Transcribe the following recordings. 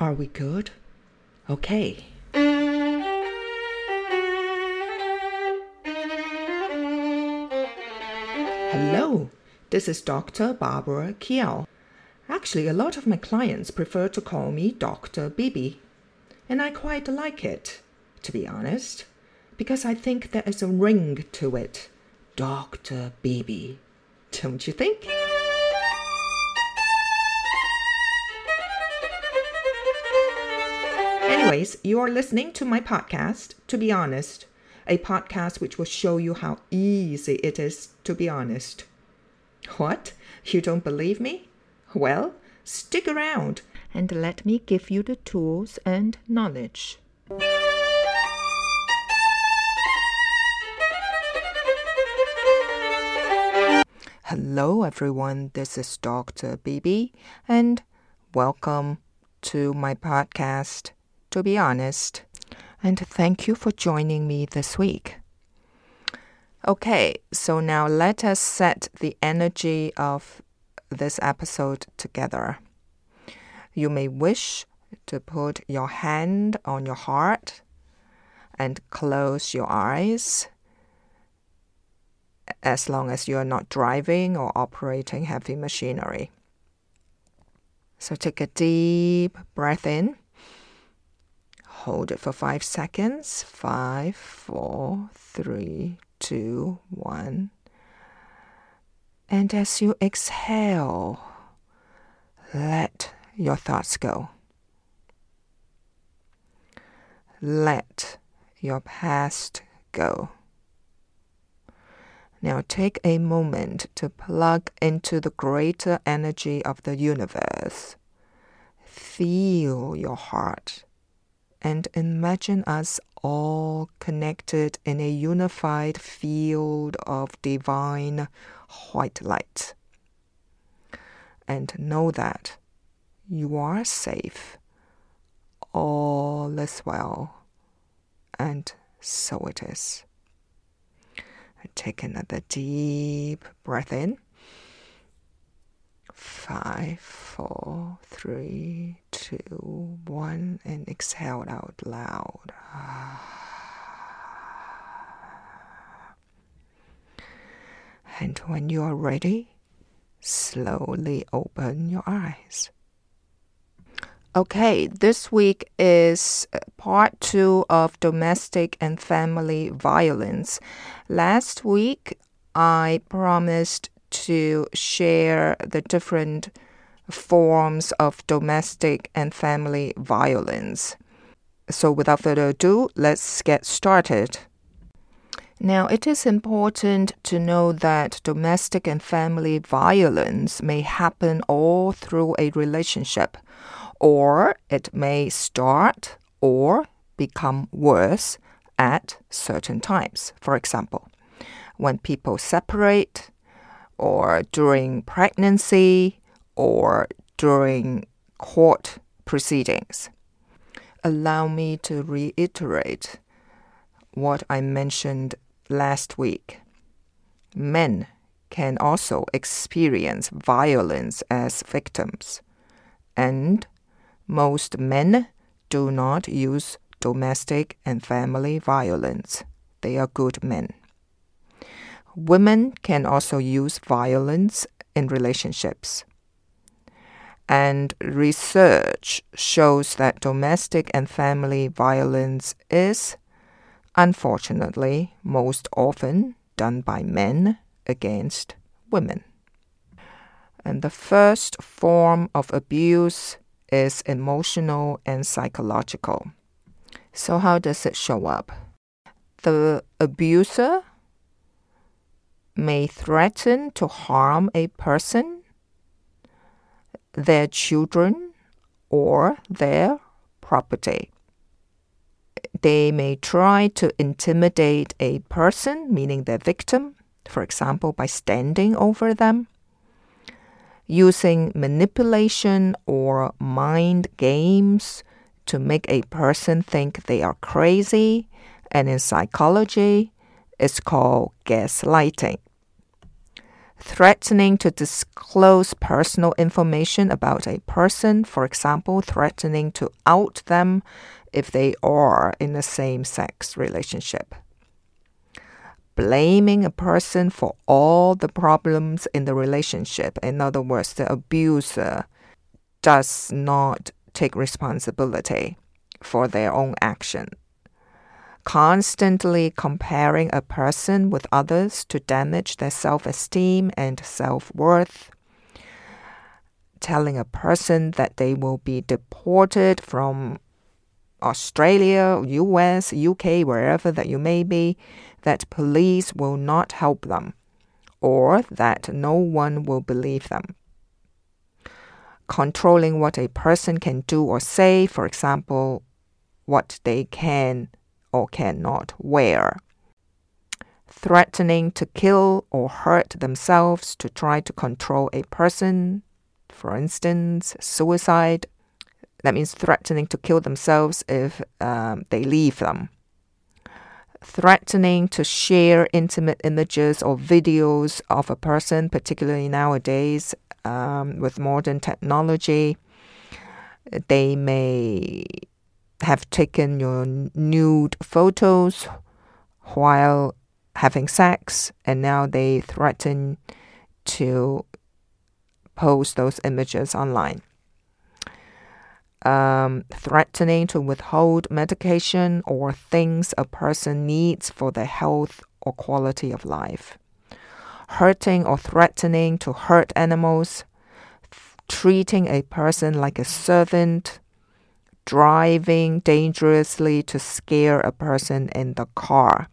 Are we good? Okay. Hello, this is Dr. Barbara Kiao. Actually, a lot of my clients prefer to call me Dr. Bibi, and I quite like it, to be honest, because I think there is a ring to it. Dr. Bibi. Don't you think? Anyways, you are listening to my podcast, To Be Honest, a podcast which will show you how easy it is to be honest. What? You don't believe me? Well, stick around and let me give you the tools and knowledge. Hello, everyone. This is Dr. Bibi, and welcome to my podcast, To Be Honest. And thank you for joining me this week. Okay, so now let us set the energy of this episode together. You may wish to put your hand on your heart and close your eyes as long as you are not driving or operating heavy machinery. So take a deep breath in. Hold it for five seconds. Five, four, three, two, one. And as you exhale, let your thoughts go. Let your past go. Now take a moment to plug into the greater energy of the universe. Feel your heart and imagine us all connected in a unified field of divine white light. And know that you are safe, all is well, and so it is. Take another deep breath in. Five, four, three, two, one, and exhale out loud. And when you are ready, slowly open your eyes. Okay, this week is part two of domestic and family violence. Last week, I promised to share the different forms of domestic and family violence. So, without further ado, let's get started. Now, it is important to know that domestic and family violence may happen all through a relationship or it may start or become worse at certain times. For example, when people separate, or during pregnancy, or during court proceedings. Allow me to reiterate what I mentioned last week. Men can also experience violence as victims, and most men do not use domestic and family violence. They are good men. Women can also use violence in relationships. And research shows that domestic and family violence is, unfortunately, most often done by men against women. And the first form of abuse is emotional and psychological. So, how does it show up? The abuser may threaten to harm a person, their children, or their property. They may try to intimidate a person, meaning their victim, for example, by standing over them using manipulation or mind games to make a person think they are crazy, and in psychology, it's called gaslighting. Threatening to disclose personal information about a person, for example, threatening to out them if they are in a same sex relationship. Blaming a person for all the problems in the relationship, in other words, the abuser does not take responsibility for their own action constantly comparing a person with others to damage their self esteem and self worth, telling a person that they will be deported from Australia, US, UK, wherever that you may be, that police will not help them, or that no one will believe them. Controlling what a person can do or say, for example, what they can or cannot wear. Threatening to kill or hurt themselves to try to control a person, for instance, suicide. That means threatening to kill themselves if um, they leave them. Threatening to share intimate images or videos of a person, particularly nowadays um, with modern technology. They may have taken your nude photos while having sex, and now they threaten to post those images online. Um, threatening to withhold medication or things a person needs for their health or quality of life. Hurting or threatening to hurt animals. Treating a person like a servant driving dangerously to scare a person in the car.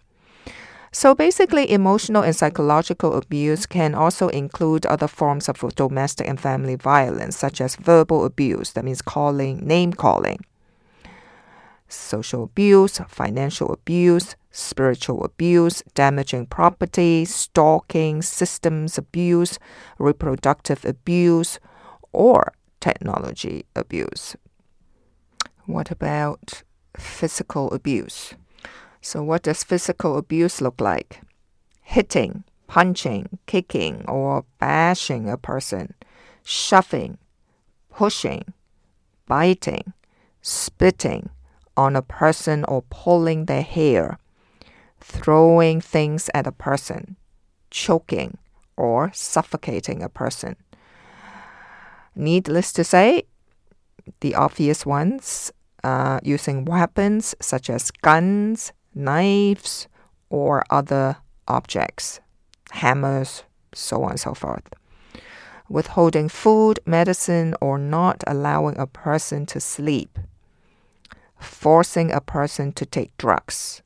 So basically, emotional and psychological abuse can also include other forms of domestic and family violence, such as verbal abuse, that means calling, name calling, social abuse, financial abuse, spiritual abuse, damaging property, stalking, systems abuse, reproductive abuse, or technology abuse. What about physical abuse? So, what does physical abuse look like? Hitting, punching, kicking, or bashing a person, shoving, pushing, biting, spitting on a person or pulling their hair, throwing things at a person, choking, or suffocating a person. Needless to say, the obvious ones uh, using weapons such as guns, knives, or other objects, hammers, so on and so forth. Withholding food, medicine, or not allowing a person to sleep. Forcing a person to take drugs.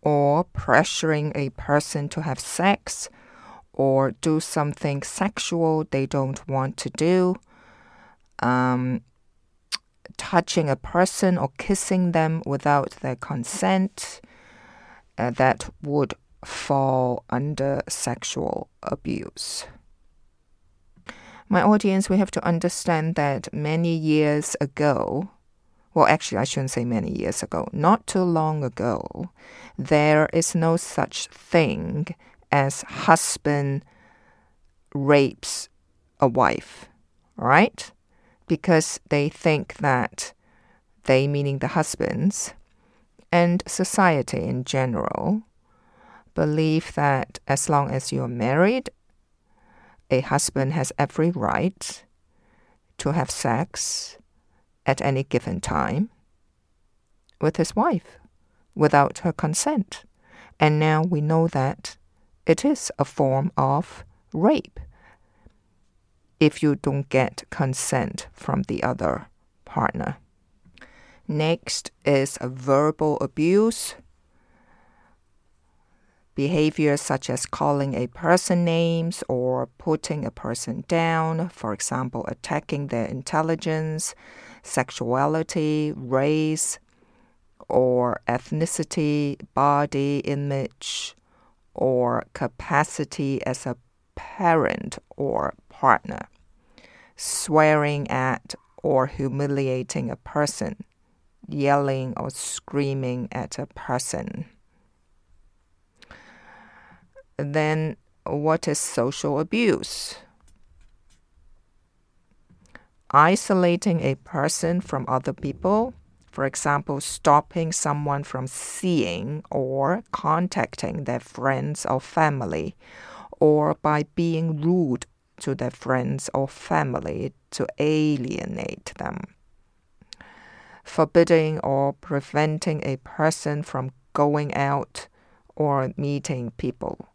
Or pressuring a person to have sex or do something sexual they don't want to do. Um, touching a person or kissing them without their consent, uh, that would fall under sexual abuse. My audience, we have to understand that many years ago, well, actually, I shouldn't say many years ago, not too long ago, there is no such thing as husband rapes a wife, right? Because they think that they, meaning the husbands, and society in general, believe that as long as you're married, a husband has every right to have sex at any given time with his wife without her consent. And now we know that it is a form of rape if you don't get consent from the other partner. Next is verbal abuse. Behaviors such as calling a person names or putting a person down, for example, attacking their intelligence, sexuality, race, or ethnicity, body image, or capacity as a parent or partner swearing at or humiliating a person, yelling or screaming at a person. Then what is social abuse? Isolating a person from other people, for example, stopping someone from seeing or contacting their friends or family, or by being rude to their friends or family to alienate them. Forbidding or preventing a person from going out or meeting people.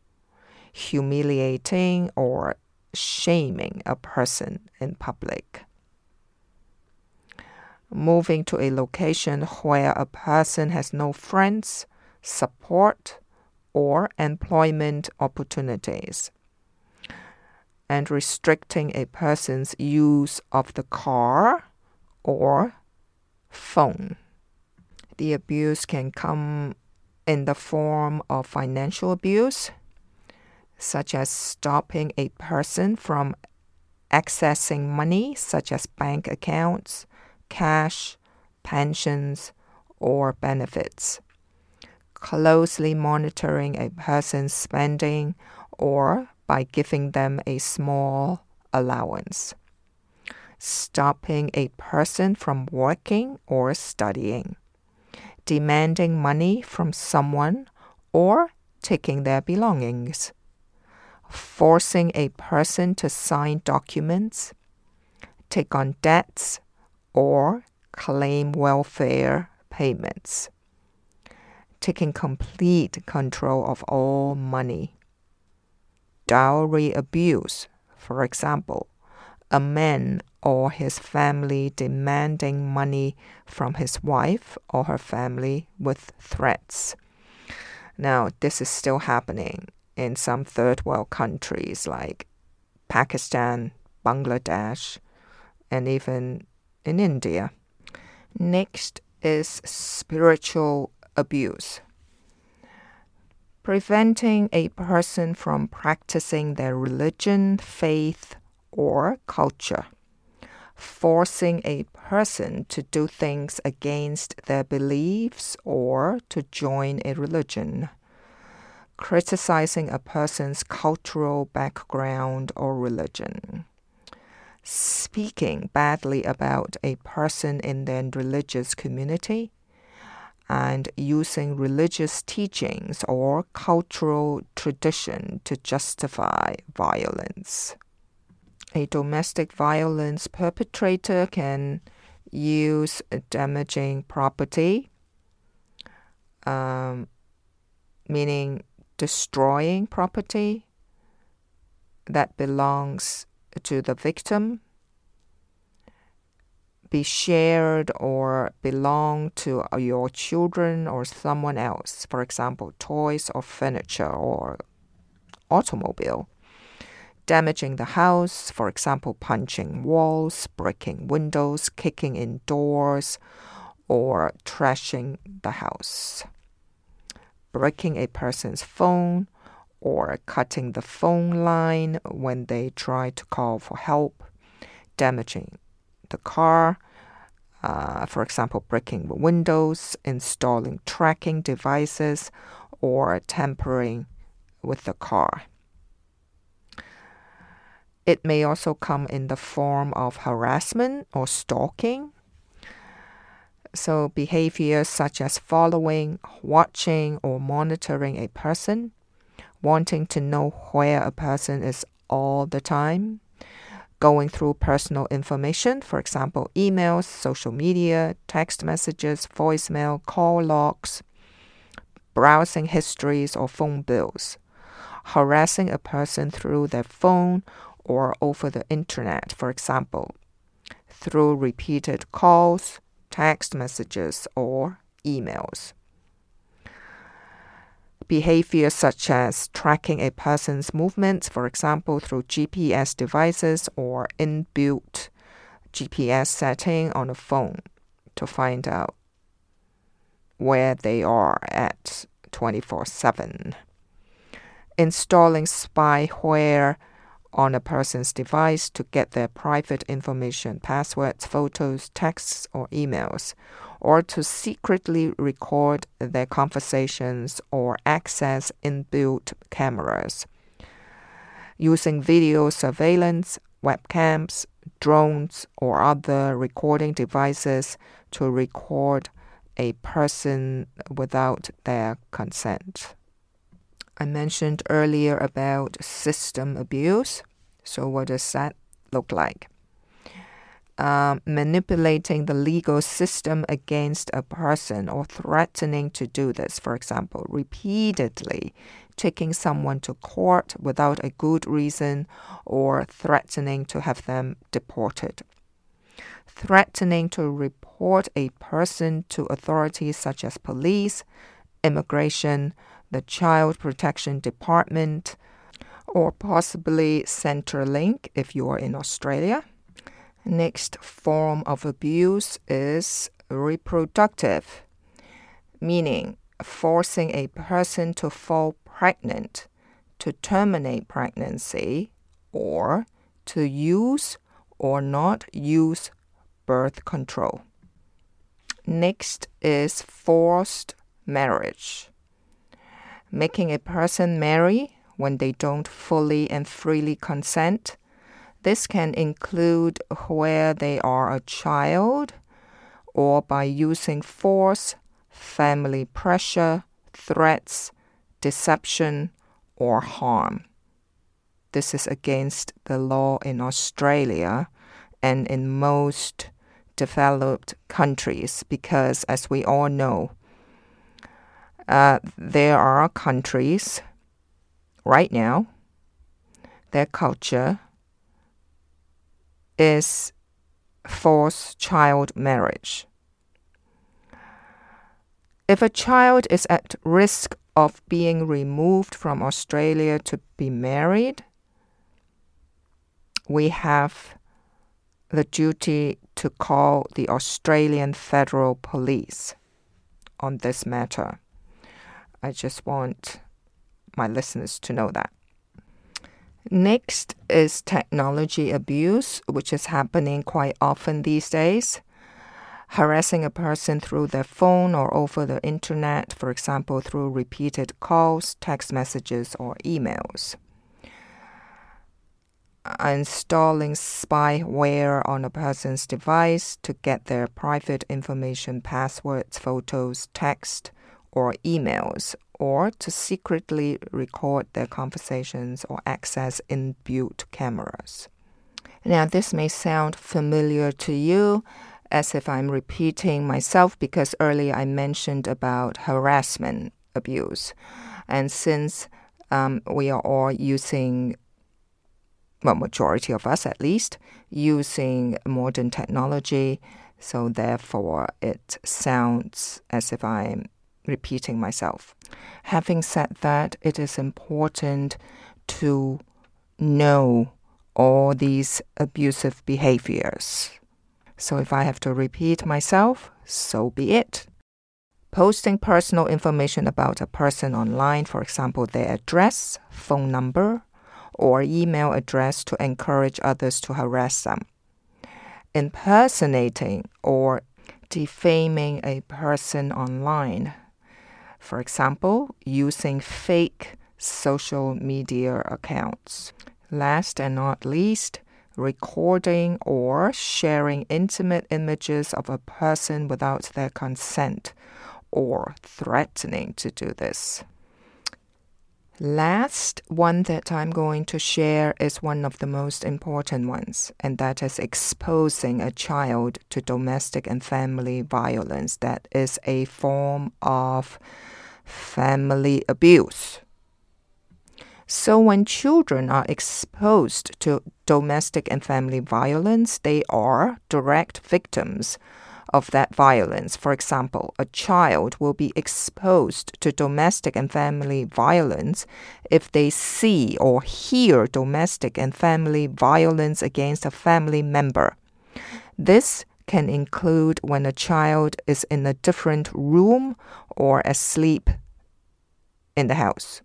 Humiliating or shaming a person in public. Moving to a location where a person has no friends, support, or employment opportunities and restricting a person's use of the car or phone. The abuse can come in the form of financial abuse, such as stopping a person from accessing money, such as bank accounts, cash, pensions, or benefits. Closely monitoring a person's spending or by giving them a small allowance. Stopping a person from working or studying. Demanding money from someone or taking their belongings. Forcing a person to sign documents, take on debts, or claim welfare payments. Taking complete control of all money dowry abuse, for example, a man or his family demanding money from his wife or her family with threats. Now, this is still happening in some third world countries like Pakistan, Bangladesh, and even in India. Next is spiritual abuse preventing a person from practicing their religion, faith, or culture, forcing a person to do things against their beliefs or to join a religion, criticizing a person's cultural background or religion. Speaking badly about a person in their religious community, and using religious teachings or cultural tradition to justify violence. A domestic violence perpetrator can use damaging property, um, meaning destroying property that belongs to the victim be shared or belong to uh, your children or someone else, for example, toys or furniture or automobile. Damaging the house, for example, punching walls, breaking windows, kicking in doors, or trashing the house. Breaking a person's phone or cutting the phone line when they try to call for help. Damaging the car, uh, for example, breaking windows, installing tracking devices, or tampering with the car. It may also come in the form of harassment or stalking. So, behaviors such as following, watching, or monitoring a person, wanting to know where a person is all the time, going through personal information, for example, emails, social media, text messages, voicemail, call logs, browsing histories, or phone bills, harassing a person through their phone or over the internet, for example, through repeated calls, text messages, or emails behavior such as tracking a person's movements, for example, through GPS devices or inbuilt GPS setting on a phone to find out where they are at 24 7. Installing spyware on a person's device to get their private information, passwords, photos, texts, or emails, or to secretly record their conversations or access inbuilt cameras. using video surveillance, webcams, drones, or other recording devices to record a person without their consent. I mentioned earlier about system abuse. So, what does that look like? Um, manipulating the legal system against a person or threatening to do this, for example, repeatedly taking someone to court without a good reason or threatening to have them deported. Threatening to report a person to authorities such as police, immigration, the Child Protection Department, or possibly Centrelink if you are in Australia. Next form of abuse is reproductive, meaning forcing a person to fall pregnant, to terminate pregnancy, or to use or not use birth control. Next is forced marriage, making a person marry when they don't fully and freely consent. This can include where they are a child or by using force, family pressure, threats, deception, or harm. This is against the law in Australia and in most developed countries because, as we all know, uh, there are countries right now, their culture is forced child marriage. If a child is at risk of being removed from Australia to be married, we have the duty to call the Australian Federal Police on this matter. I just want my listeners to know that. Next is technology abuse, which is happening quite often these days. Harassing a person through their phone or over the internet, for example, through repeated calls, text messages, or emails. Installing spyware on a person's device to get their private information, passwords, photos, text, or emails, or to secretly record their conversations or access inbuilt cameras. Now, this may sound familiar to you as if I'm repeating myself because earlier I mentioned about harassment abuse. And since um, we are all using, well, majority of us at least, using modern technology, so therefore it sounds as if I'm repeating myself. Having said that, it is important to know all these abusive behaviors. So if I have to repeat myself, so be it. Posting personal information about a person online, for example, their address, phone number, or email address to encourage others to harass them. Impersonating or defaming a person online for example, using fake social media accounts. Last and not least, recording or sharing intimate images of a person without their consent or threatening to do this. Last one that I'm going to share is one of the most important ones, and that is exposing a child to domestic and family violence. That is a form of family abuse. So, when children are exposed to domestic and family violence, they are direct victims of that violence. For example, a child will be exposed to domestic and family violence if they see or hear domestic and family violence against a family member. This can include when a child is in a different room or asleep in the house.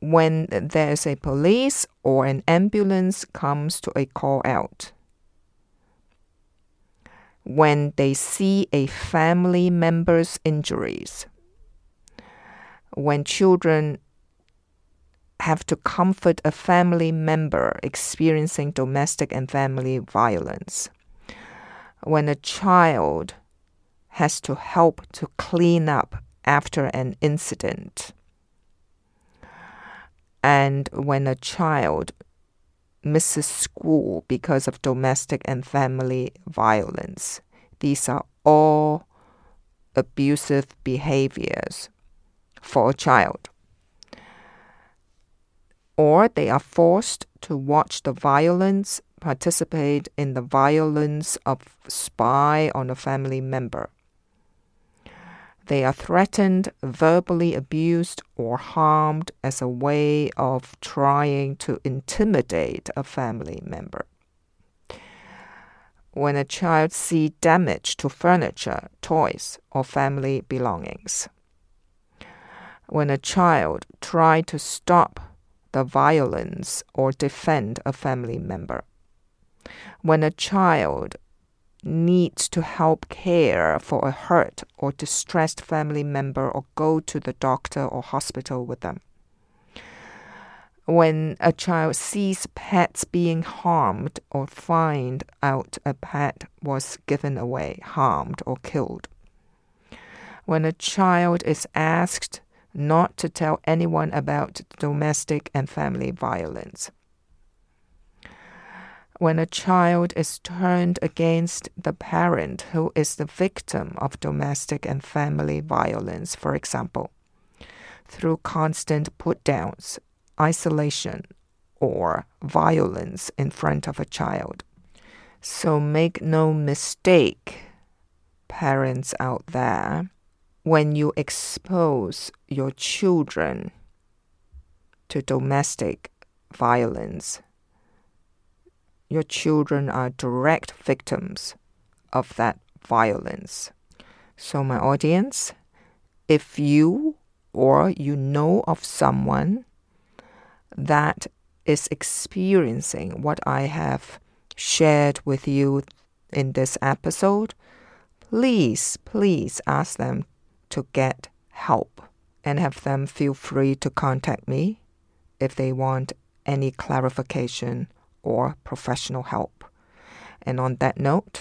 When there is a police or an ambulance comes to a call out. When they see a family member's injuries. When children have to comfort a family member experiencing domestic and family violence. When a child has to help to clean up after an incident. And when a child misses school because of domestic and family violence. These are all abusive behaviors for a child. Or they are forced to watch the violence, participate in the violence of spy on a family member. They are threatened, verbally abused, or harmed as a way of trying to intimidate a family member. When a child sees damage to furniture, toys, or family belongings. When a child tries to stop the violence or defend a family member. When a child needs to help care for a hurt or distressed family member or go to the doctor or hospital with them. When a child sees pets being harmed or find out a pet was given away, harmed, or killed. When a child is asked not to tell anyone about domestic and family violence when a child is turned against the parent who is the victim of domestic and family violence, for example, through constant put downs, isolation, or violence in front of a child. So make no mistake, parents out there, when you expose your children to domestic violence your children are direct victims of that violence. So, my audience, if you or you know of someone that is experiencing what I have shared with you in this episode, please, please ask them to get help and have them feel free to contact me if they want any clarification or professional help. And on that note,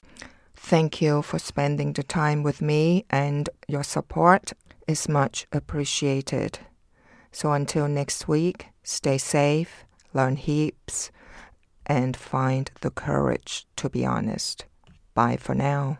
thank you for spending the time with me, and your support is much appreciated. So until next week, stay safe, learn heaps, and find the courage to be honest. Bye for now.